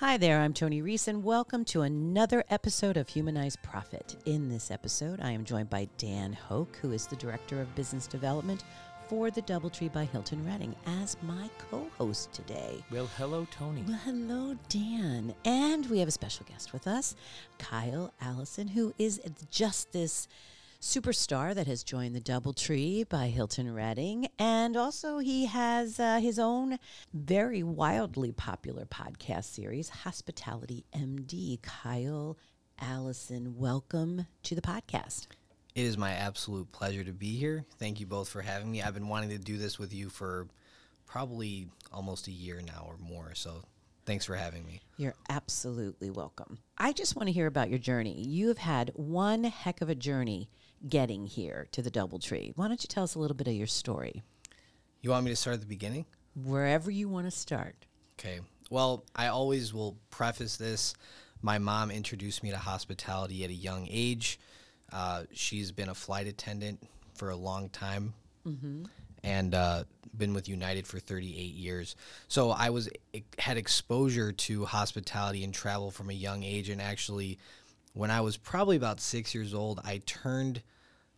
Hi there, I'm Tony Reese, and welcome to another episode of Humanized Profit. In this episode, I am joined by Dan Hoke, who is the Director of Business Development for the Doubletree by Hilton Reading, as my co host today. Well, hello, Tony. Well, hello, Dan. And we have a special guest with us, Kyle Allison, who is just this superstar that has joined the Doubletree by Hilton Reading. And also, he has uh, his own very wildly popular podcast series, Hospitality MD. Kyle Allison, welcome to the podcast. It is my absolute pleasure to be here. Thank you both for having me. I've been wanting to do this with you for probably almost a year now or more. So thanks for having me. You're absolutely welcome. I just want to hear about your journey. You have had one heck of a journey getting here to the Doubletree. Why don't you tell us a little bit of your story? You want me to start at the beginning? Wherever you want to start. Okay. Well, I always will preface this. My mom introduced me to hospitality at a young age. Uh, she's been a flight attendant for a long time. Mm-hmm. And uh, been with United for 38 years. So I was had exposure to hospitality and travel from a young age, and actually when I was probably about six years old, I turned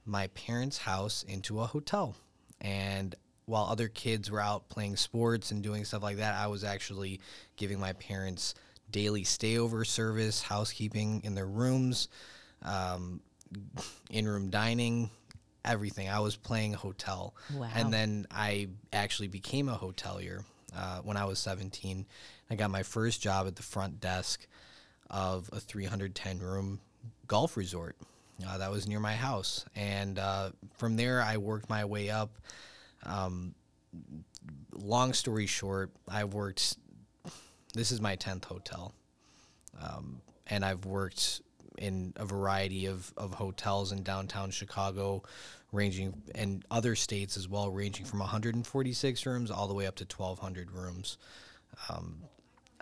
my parents' house into a hotel. And while other kids were out playing sports and doing stuff like that, I was actually giving my parents daily stayover service, housekeeping in their rooms, um, in room dining, everything. I was playing a hotel. Wow. And then I actually became a hotelier uh, when I was 17. I got my first job at the front desk of a 310 room golf resort uh, that was near my house. And uh, from there, I worked my way up. Um, long story short, I've worked, this is my 10th hotel. Um, and I've worked in a variety of, of hotels in downtown Chicago, ranging and other states as well, ranging from 146 rooms all the way up to 1,200 rooms. Um,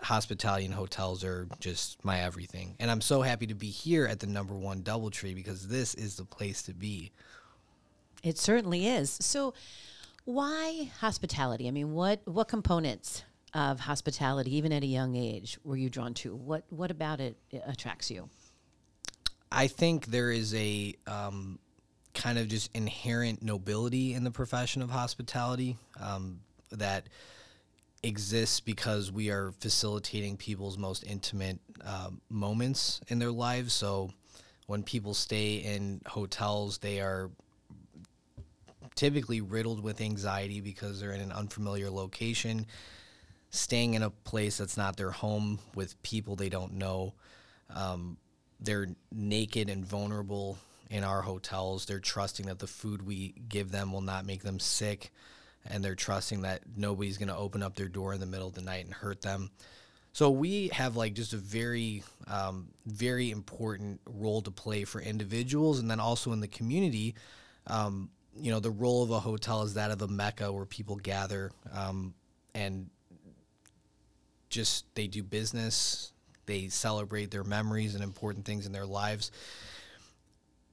hospitality and hotels are just my everything. And I'm so happy to be here at the number one Doubletree because this is the place to be. It certainly is. So, why hospitality? I mean, what what components of hospitality, even at a young age, were you drawn to? What what about it attracts you? I think there is a um, kind of just inherent nobility in the profession of hospitality um, that exists because we are facilitating people's most intimate uh, moments in their lives. So when people stay in hotels, they are typically riddled with anxiety because they're in an unfamiliar location, staying in a place that's not their home with people they don't know. Um, they're naked and vulnerable in our hotels. They're trusting that the food we give them will not make them sick and they're trusting that nobody's going to open up their door in the middle of the night and hurt them. So we have like just a very, um, very important role to play for individuals, and then also in the community. Um, you know, the role of a hotel is that of a mecca where people gather um, and just they do business, they celebrate their memories and important things in their lives,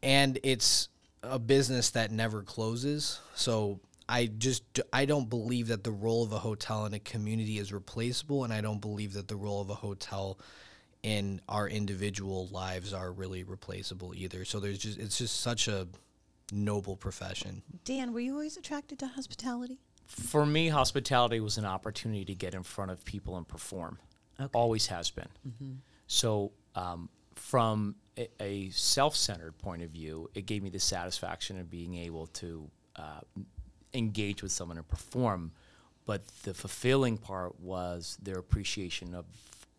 and it's a business that never closes. So I just I don't believe that the role of a hotel in a community is replaceable, and I don't believe that the role of a hotel in our individual lives are really replaceable either. So there's just it's just such a noble profession. Dan, were you always attracted to hospitality? For me, hospitality was an opportunity to get in front of people and perform. Okay. Always has been. Mm-hmm. So um, from a, a, self-centered point of view, it gave me the satisfaction of being able to uh, engage with someone and perform, but the fulfilling part was their appreciation of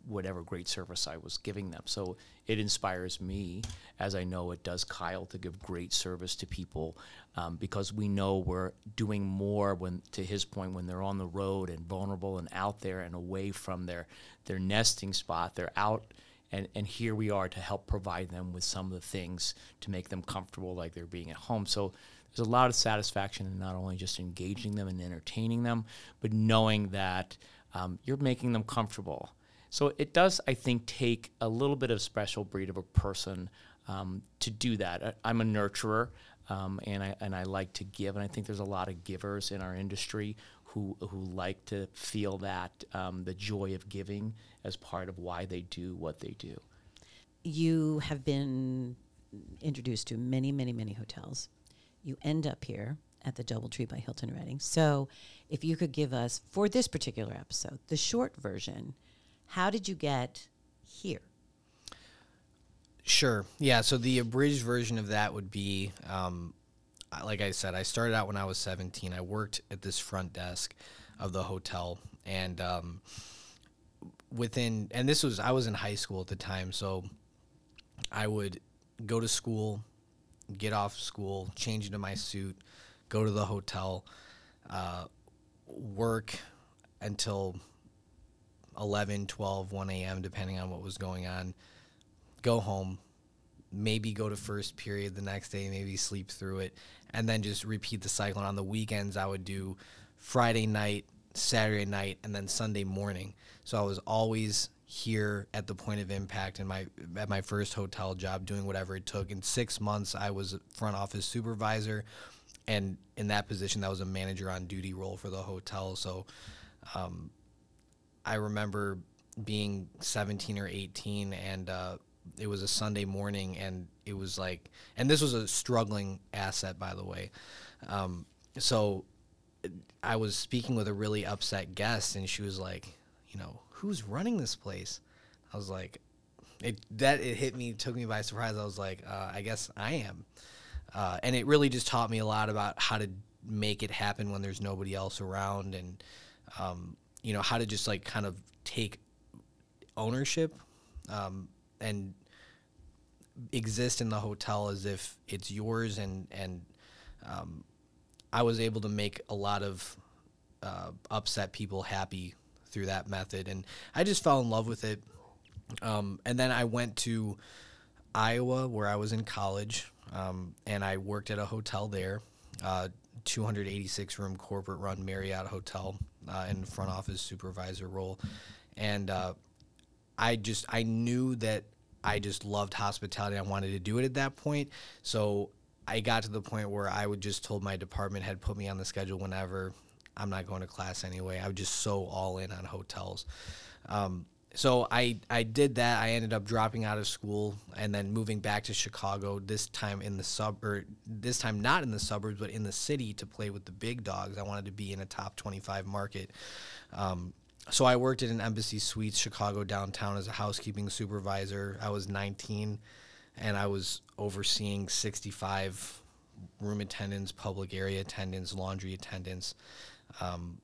whatever great service I was giving them. So it inspires me, as I know it does Kyle, to give great service to people um, because we know we're doing more when, to his point, when they're on the road and vulnerable and out there and away from their their nesting spot. They're out. And, and here we are to help provide them with some of the things to make them comfortable like they're being at home. So there's a lot of satisfaction in not only just engaging them and entertaining them, but knowing that um, you're making them comfortable. So it does, I think, take a little bit of special breed of a person um, to do that. I, am a nurturer. Um, and I and I like to give, and I think there's a lot of givers in our industry who who like to feel that um, the joy of giving as part of why they do what they do. You have been introduced to many, many, many hotels. You end up here at the DoubleTree by Hilton Reading. So, if you could give us for this particular episode the short version, how did you get here? Sure. Yeah. So the abridged version of that would be, um, like I said, I started out when I was 17. I worked at this front desk of the hotel, and um, within, and this was I was in high school at the time, so I would go to school, get off school, change into my suit, go to the hotel, uh, work until 11, 12, 1 a.m., depending on what was going on. Go home, maybe go to first period the next day, maybe sleep through it, and then just repeat the cycle. And on the weekends, I would do Friday night, Saturday night, and then Sunday morning. So I was always here at the point of impact in my at my first hotel job doing whatever it took. In 6 months I was front office supervisor and in that position that was a manager on duty role for the hotel. So um, I remember being 17 or 18 and uh, it was a Sunday morning and it was like and this was a struggling asset by the way. Um, so I was speaking with a really upset guest and she was like you know who's running this place? I was like it that it hit me took me by surprise. I was like uh, I guess I am. Uh, and it really just taught me a lot about how to make it happen when there's nobody else around and um, you know how to just like kind of take ownership um, and exist in the hotel as if it's yours and and um, I was able to make a lot of uh, upset people happy through that method and I just fell in love with it um, and then I went to Iowa where I was in college um, and I worked at a hotel there uh, 286 room corporate run Marriott hotel uh, in front office supervisor role and uh, I just I knew that I just loved hospitality. I wanted to do it at that point. So I got to the point where I would just told my department head put me on the schedule whenever. I'm not going to class anyway. I was just so all in on hotels. Um, so I I did that. I ended up dropping out of school and then moving back to Chicago. This time in the sub or this time not in the suburbs, but in the city to play with the big dogs. I wanted to be in a top 25 market. Um, so I worked at an Embassy Suites Chicago downtown as a housekeeping supervisor. I was 19 and I was overseeing 65 room attendants, public area attendants, laundry attendants, um,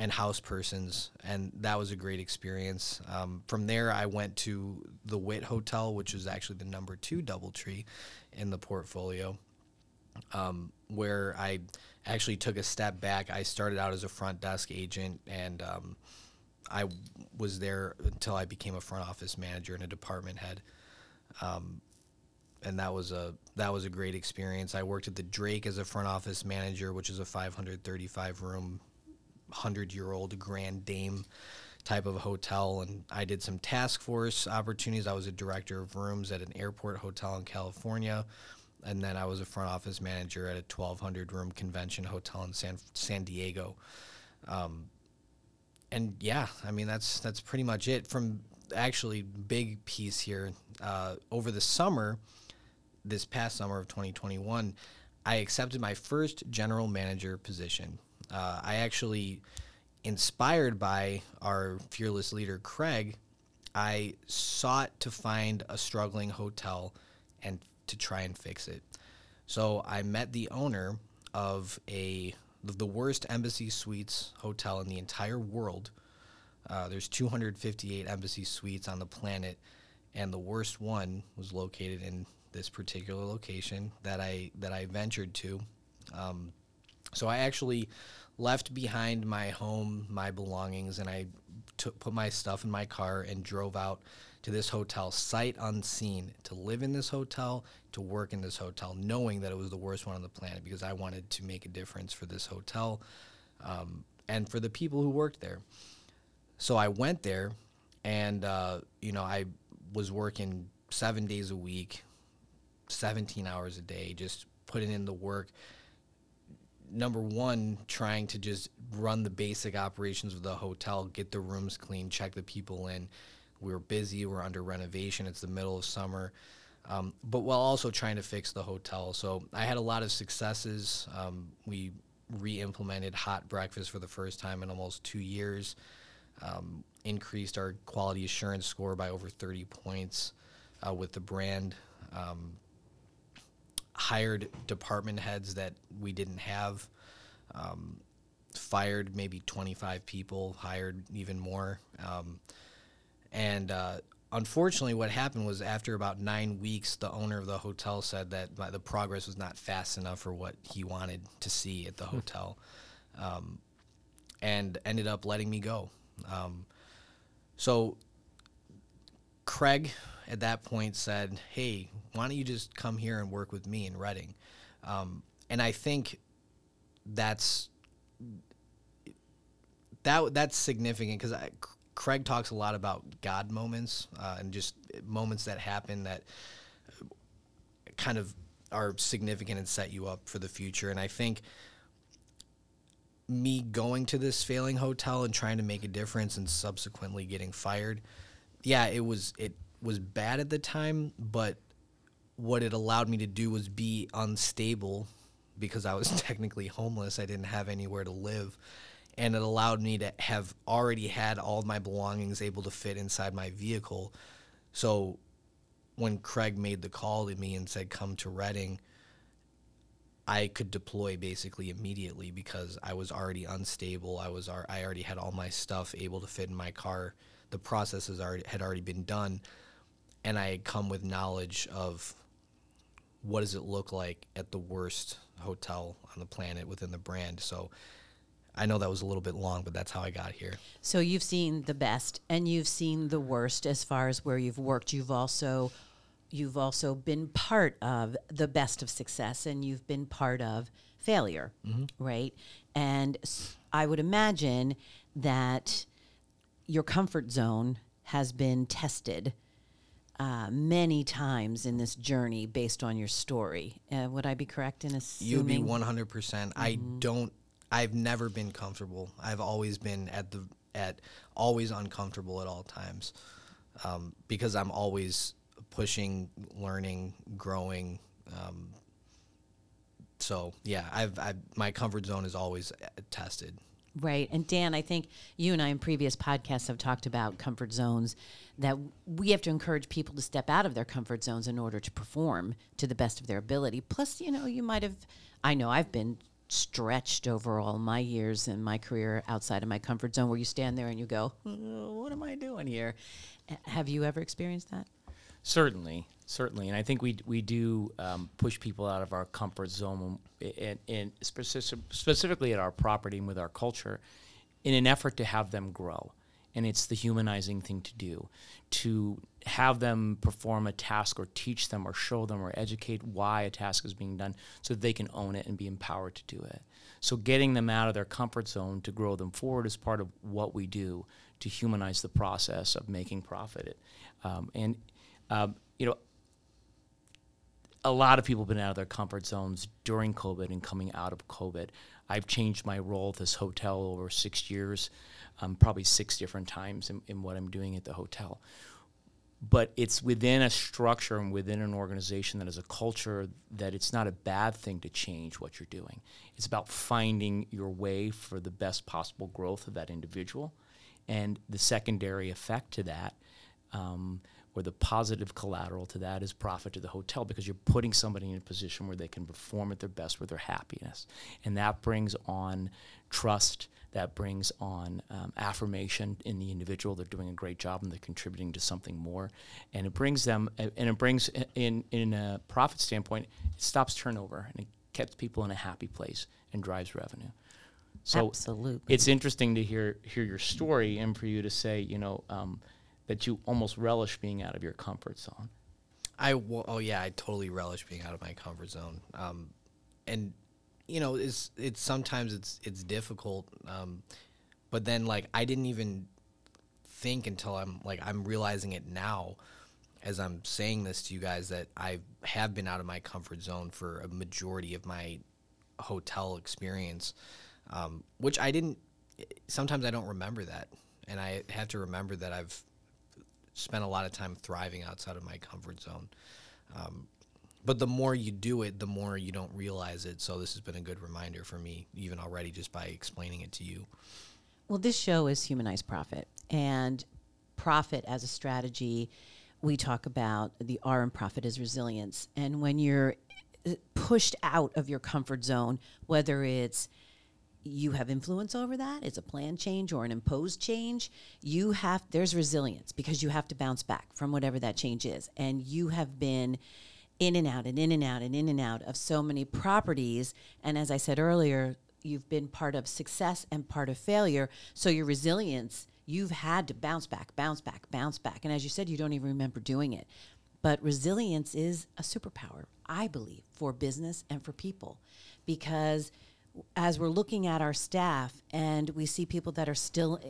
and house persons. And that was a great experience. Um, from there, I went to the Wit Hotel, which was actually the number two Doubletree in the portfolio, um, where I actually took a step back. I started out as a front desk agent and um, I was there until I became a front office manager and a department head. Um, and that was a that was a great experience. I worked at the Drake as a front office manager, which is a 535 room, hundred year old Grand Dame type of hotel, and I did some task force opportunities. I was a director of rooms at an airport hotel in California, and then I was a front office manager at a 1,200 room convention hotel in San San Diego. Um, and yeah, I mean that's that's pretty much it. From actually big piece here uh, over the summer, this past summer of 2021, I accepted my first general manager position. Uh, I actually, inspired by our fearless leader Craig, I sought to find a struggling hotel and to try and fix it. So I met the owner of a the worst embassy suites hotel in the entire world. Uh, there's 258 embassy suites on the planet, and the worst one was located in this particular location that I that I ventured to. Um, so I actually left behind my home, my belongings, and I took put my stuff in my car and drove out to this hotel sight unseen to live in this hotel, to work in this hotel, knowing that it was the worst one on the planet because I wanted to make a difference for this hotel um, and for the people who worked there. So I went there, and uh, you know I was working seven days a week, 17 hours a day, just putting in the work, number one, trying to just run the basic operations of the hotel, get the rooms clean, check the people in. We're busy. We're under renovation. It's the middle of summer. Um, but while also trying to fix the hotel. So I had a lot of successes. Um, we re-implemented hot breakfast for the first time in almost two years. Um, increased our quality assurance score by over 30 points uh, with the brand. Um, hired department heads that we didn't have. Um, fired maybe 25 people. Hired even more. Um, and uh, unfortunately, what happened was after about nine weeks, the owner of the hotel said that the progress was not fast enough for what he wanted to see at the hmm. hotel, um, and ended up letting me go. Um, so Craig at that point said, "Hey, why don't you just come here and work with me in Reading?" Um, and I think that's that that's significant because Craig talks a lot about God moments uh, and just moments that happen that kind of are significant and set you up for the future. And I think me going to this failing hotel and trying to make a difference and subsequently getting fired, yeah, it was it was bad at the time, but what it allowed me to do was be unstable because I was technically homeless. I didn't have anywhere to live and it allowed me to have already had all of my belongings able to fit inside my vehicle. So when Craig made the call to me and said, come to Reading, I could deploy basically immediately because I was already unstable. I was I already had all my stuff able to fit in my car. The processes already, had already been done, and I had come with knowledge of what does it look like at the worst hotel on the planet within the brand. So I know that was a little bit long, but that's how I got here. So you've seen the best and you've seen the worst as far as where you've worked. You've also you've also been part of the best of success and you've been part of failure, mm-hmm. right? And I would imagine that your comfort zone has been tested uh, many times in this journey based on your story. Uh, would I be correct in assuming? You'd be 100%. percent mm hmm I mm-hmm. don't I've never been comfortable. I've always been at the at always uncomfortable at all times um, because I'm always pushing, learning, growing. Um, so yeah, I've, I've my comfort zone is always uh, tested. Right. And Dan, I think you and I in previous podcasts have talked about comfort zones that we have to encourage people to step out of their comfort zones in order to perform to the best of their ability. Plus, you know, you might have I know I've been stretched over all my years in my career outside of my comfort zone where you stand there and you go, oh, what am I doing here? Have you ever experienced that? Certainly, certainly. And I think we, we do um, push people out of our comfort zone and, and specific, specifically at our property and with our culture in an effort to have them grow. And it's the humanizing thing to do to have them perform a task or teach them or show them or educate why a task is being done so that they can own it and be empowered to do it. So getting them out of their comfort zone to grow them forward is part of what we do to humanize the process of making profit. Um, and um, you know, a lot of people have been out of their comfort zones during COVID and coming out of COVID. I've changed my role at this hotel over six years, um, probably six different times in, in what I'm doing at the hotel but it's within a structure and within an organization that has a culture that it's not a bad thing to change what you're doing. It's about finding your way for the best possible growth of that individual. And the secondary effect to that, um, or the positive collateral to that, is profit to the hotel because you're putting somebody in a position where they can perform at their best with their happiness. And that brings on trust that brings on um, affirmation in the individual. They're doing a great job and they're contributing to something more. And it brings them, and it brings, in, in a profit standpoint, it stops turnover and it keeps people in a happy place and drives revenue. So Absolutely. it's interesting to hear hear your story and for you to say, you know, um, that you almost relish being out of your comfort zone. I oh yeah, I totally relish being out of my comfort zone. Um, and you know, it's it's sometimes it's it's difficult. Um, but then like I didn't even think until I'm like I'm realizing it now as I'm saying this to you guys that I have been out of my comfort zone for a majority of my hotel experience, um, which I didn't. Sometimes I don't remember that, and I have to remember that I've spent a lot of time thriving outside of my comfort zone. Um, but the more you do it, the more you don't realize it. So this has been a good reminder for me, even already, just by explaining it to you. Well, this show is humanized Profit, and profit as a strategy. We talk about the R in profit is resilience, and when you're uh, pushed out of your comfort zone, whether it's you have influence over that, it's a plan change or an imposed change, you have there's resilience because you have to bounce back from whatever that change is, and you have been in and out and in and out and in and out of so many properties. And as I said earlier, you've been part of success and part of failure. So your resilience, you've had to bounce back, bounce back, bounce back. And as you said, you don't even remember doing it. But resilience is a superpower, I believe, for business and for people. Because as we're looking at our staff and we see people that are still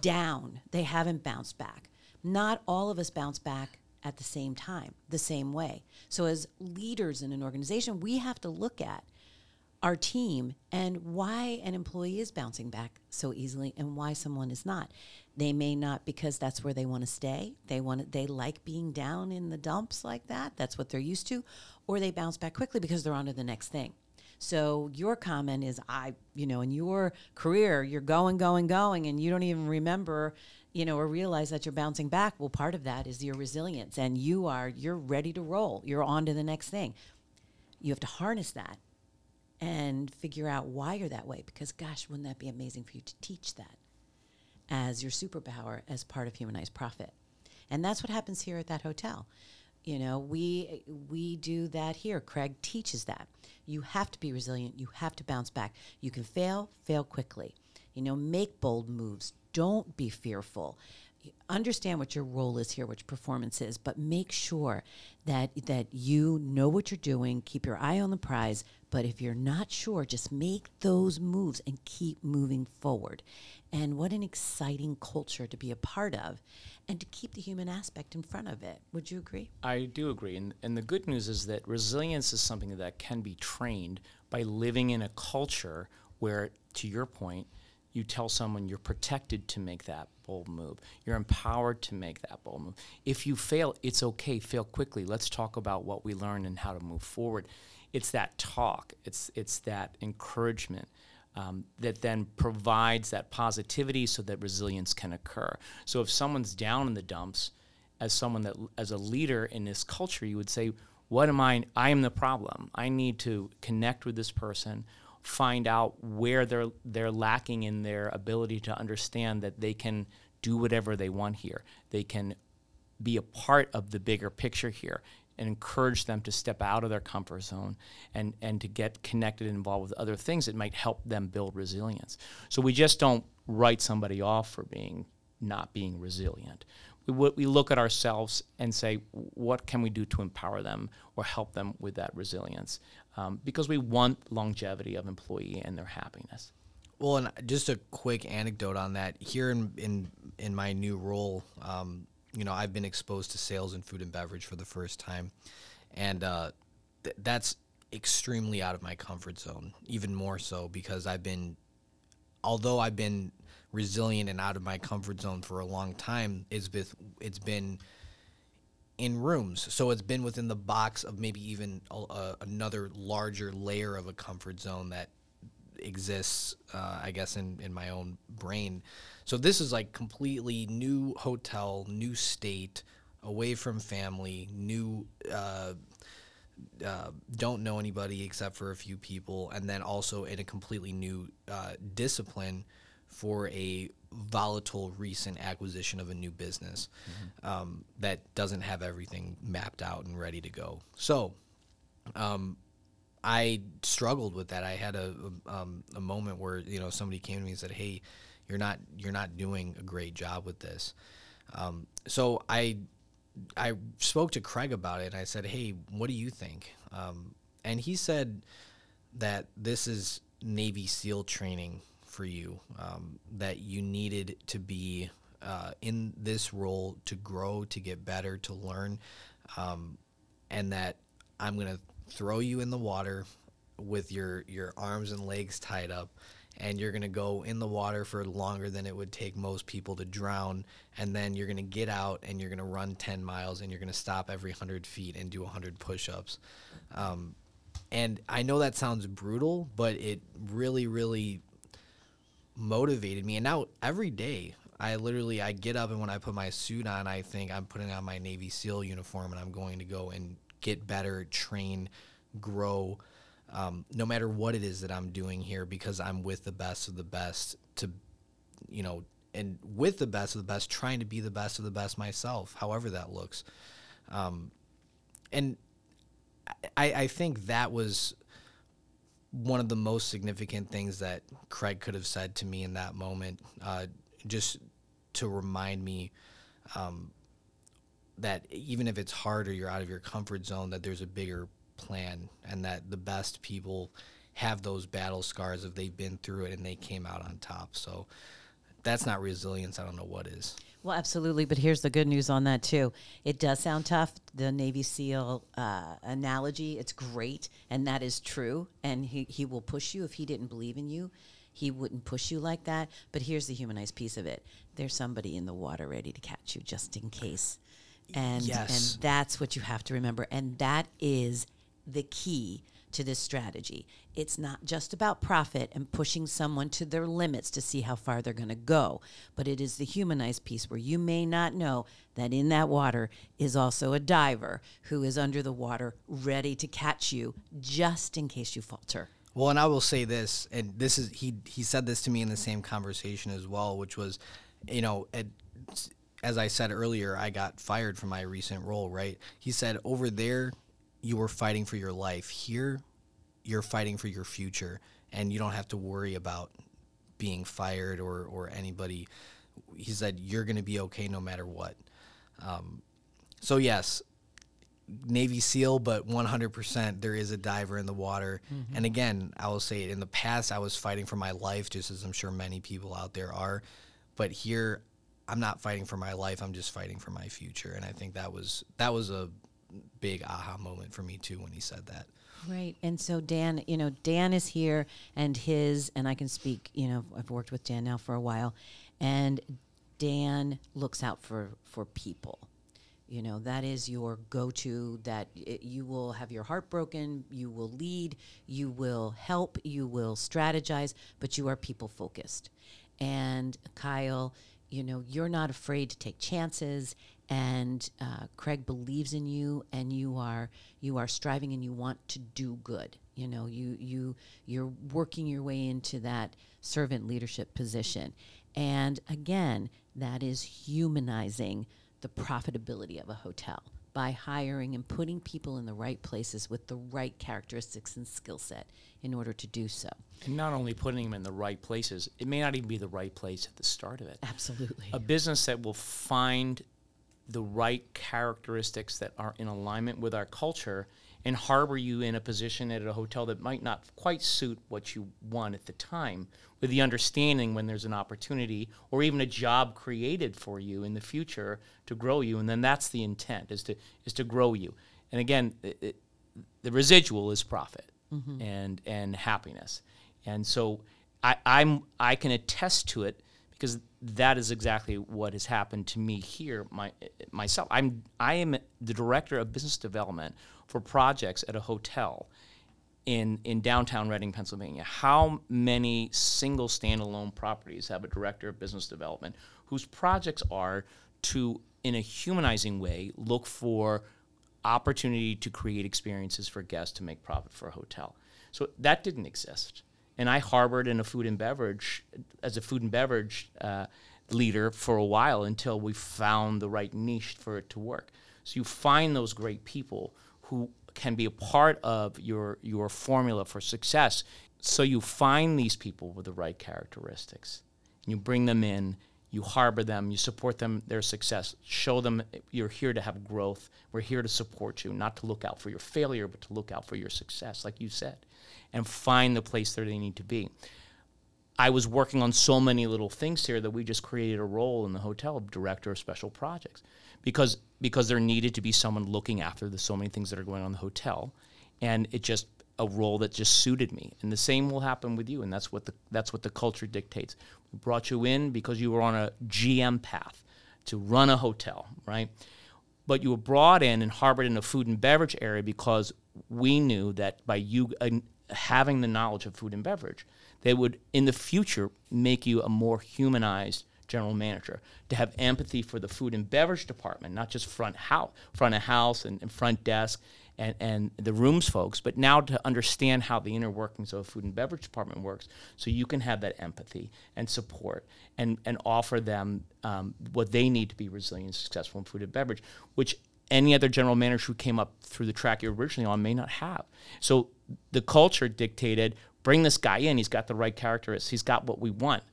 down, they haven't bounced back. Not all of us bounce back at the same time, the same way. So, as leaders in an organization, we have to look at our team and why an employee is bouncing back so easily and why someone is not. They may not because that's where they want to stay. They want they like being down in the dumps like that. That's what they're used to, or they bounce back quickly because they're on to the next thing. So your comment is I, you know, in your career, you're going, going, going, and you don't even remember you know, or realize that you're bouncing back. Well, part of that is your resilience, and you are you're ready to roll. You're on to the next thing. You have to harness that and figure out why you're that way. Because, gosh, wouldn't that be amazing for you to teach that as your superpower as part of Humanize Profit? And that's what happens here at that hotel. You know, we we do that here. Craig teaches that. You have to be resilient. You have to bounce back. You can fail, fail quickly. You know, make bold moves don't be fearful understand what your role is here, which performance is, but make sure that that you know what you're doing, keep your eye on the prize, but if you're not sure, just make those moves and keep moving forward. And what an exciting culture to be a part of and to keep the human aspect in front of it. Would you agree? I do agree. And and the good news is that resilience is something that can be trained by living in a culture where to your point, you tell someone you're protected to make that bold move. You're empowered to make that bold move. If you fail, it's okay. Fail quickly. Let's talk about what we learned and how to move forward. It's that talk. It's it's that encouragement um, that then provides that positivity so that resilience can occur. So if someone's down in the dumps, as someone that as a leader in this culture, you would say, "What am I? I am the problem. I need to connect with this person." Find out where they're they're lacking in their ability to understand that they can do whatever they want here. They can be a part of the bigger picture here and encourage them to step out of their comfort zone and, and to get connected and involved with other things that might help them build resilience. So we just don't write somebody off for being not being resilient. We, we look at ourselves and say, what can we do to empower them or help them with that resilience? Um, because we want longevity of employee and their happiness. Well, and just a quick anecdote on that. Here in in, in my new role, um, you know, I've been exposed to sales and food and beverage for the first time, and uh, th- that's extremely out of my comfort zone. Even more so because I've been, although I've been resilient and out of my comfort zone for a long time, it's been it's been in rooms. So it's been within the box of maybe even a, another larger layer of a comfort zone that exists, uh, I guess, in, in my own brain. So this is like completely new hotel, new state, away from family, new. Uh, uh, don't know anybody except for a few people, and then also in a completely new uh, discipline for a volatile recent acquisition of a new business mm-hmm. um, that doesn't have everything mapped out and ready to go. So, um, I struggled with that. I had a, a, um, a moment where you know somebody came to me and said, "Hey, you're not you're not doing a great job with this." Um, so I I spoke to Craig about it and I said, "Hey, what do you think?" Um, and he said that this is Navy SEAL training for you um, that you needed to be uh, in this role to grow, to get better, to learn, um, and that I'm going to throw you in the water. with your your arms and legs tied up and you're going to go in the water for longer than it would take most people to drown and then you're going to get out and you're going to run 10 miles and you're going to stop every 100 feet and do 100 push-ups um, and i know that sounds brutal but it really really motivated me and now every day i literally i get up and when i put my suit on i think i'm putting on my navy seal uniform and i'm going to go and get better train grow um, no matter what it is that I'm doing here, because I'm with the best of the best to, you know, and with the best of the best, trying to be the best of the best myself, however that looks. Um, and I, I think that was one of the most significant things that Craig could have said to me in that moment, uh, just to remind me um, that even if it's hard or you're out of your comfort zone, that there's a bigger plan and that the best people have those battle scars if they've been through it and they came out on top. So that's not resilience. I don't know what is. Well, absolutely. But here's the good news on that, too. It does sound tough. The Navy SEAL uh, analogy, it's great. And that is true. And he, he will push you if he didn't believe in you. He wouldn't push you like that. But here's the humanized piece of it there's somebody in the water ready to catch you just in case. And, Yes. and that's what you have to remember. And that is the key to this strategy. It's not just about profit and pushing someone to their limits to see how far they're going to go, but it is the humanized piece where you may not know that in that water is also a diver who is under the water ready to catch you just in case you falter. Well, and I will say this, and this is he he said this to me in the same conversation as well, which was, you know, at, as I said earlier, I got fired from my recent role, right? He said over there, you were fighting for your life. Here, you're fighting for your future, and you don't have to worry about being fired or or anybody. He said you're going to be okay no matter what. Um, so yes, Navy SEAL, but 100% there is a diver in the water. And again, I will say it in the past, I was fighting for my life, just as I'm sure many people out there are. But here, I'm not fighting for my life. I'm just fighting for my future. And I think that was that was a big aha moment for me too when he said that. Right. And so Dan, you know, Dan is here and his and I can speak, you know, I've worked with Dan now for a while and Dan looks out for for people. You know, that is your go-to that it, you will have your heart broken, you will lead, you will help, you will strategize, but you are people focused. And Kyle, you know, you're not afraid to take chances and uh, Craig believes in you and you are you are striving and you want to do good. You know, you you you're working your way into that servant leadership position. And again, that is humanizing the profitability of a hotel by hiring and putting people in the right places with the right characteristics and skill set in order to do so. And not only putting them in the right places, it may not even be the right place at the start of it. Absolutely. A business that will find the right characteristics that are in alignment with our culture and harbor you in a position at a hotel that might not quite suit what you want at the time with the understanding when there's an opportunity or even a job created for you in the future to grow you and then that's the intent is to is to grow you. And again it, it, the residual is profit mm-hmm. and and happiness. And so I, I'm I can attest to it because that is exactly what has happened to me here my, myself. I'm I am the director of business development for projects at a hotel in in downtown Reading, Pennsylvania. How many single standalone properties have a director of business development whose projects are to in a humanizing way look for opportunity to create experiences for guests to make profit for a hotel. So that didn't exist. And I harbored in a food and beverage as a food and beverage uh, leader for a while until we found the right niche for it to work. So you find those great people who can be a part of your your formula for success. So you find these people with the right characteristics. You bring them in, you harbor them, you support them their success, show them you're here to have growth. We're here to support you, not to look out for your failure, but to look out for your success, like you said, and find the place that they need to be. I was working on so many little things here that we just created a role in the hotel of director of special projects because because there needed to be someone looking after the so many things that are going on in the hotel and it just a role that just suited me. And the same will happen with you. And that's what the that's what the culture dictates. We brought you in because you were on a GM path to run a hotel, right? But you were brought in and harbored in a food and beverage area because we knew that by you uh, having the knowledge of food and beverage, they would in the future make you a more humanized general manager to have empathy for the food and beverage department, not just front house, front of house and, and front desk and, and the rooms folks, but now to understand how the inner workings of a food and beverage department works so you can have that empathy and support and, and offer them um, what they need to be resilient and successful in food and beverage, which any other general manager who came up through the track you're originally on may not have. So the culture dictated bring this guy in, he's got the right characteristics, he's got what we want.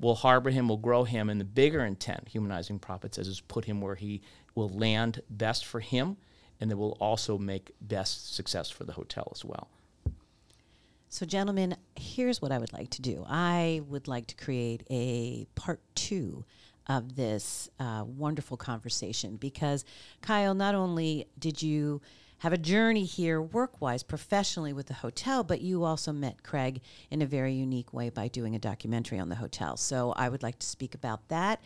We'll harbor him, we'll grow him, and the bigger intent, humanizing profits, is put him where he will land best for him and that will also make best success for the hotel as well. So, gentlemen, here's what I would like to do. I would like to create a part two of this uh, wonderful conversation because, Kyle, not only did you have a journey here work wise, professionally with the hotel, but you also met Craig in a very unique way by doing a documentary on the hotel. So I would like to speak about that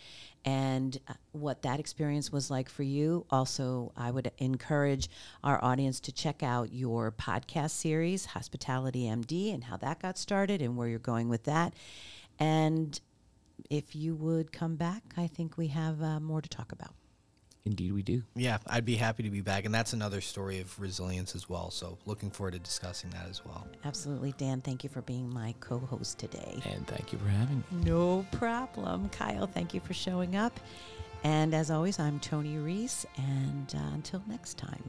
and uh, what that experience was like for you. Also, I would encourage our audience to check out your podcast series, Hospitality MD, and how that got started and where you're going with that. And if you would come back, I think we have uh, more to talk about. Indeed, we do. Yeah, I'd be happy to be back. And that's another story of resilience as well. So looking forward to discussing that as well. Absolutely. Dan, thank you for being my co host today. And thank you for having me. No problem. Kyle, thank you for showing up. And as always, I'm Tony Reese. And uh, until next time.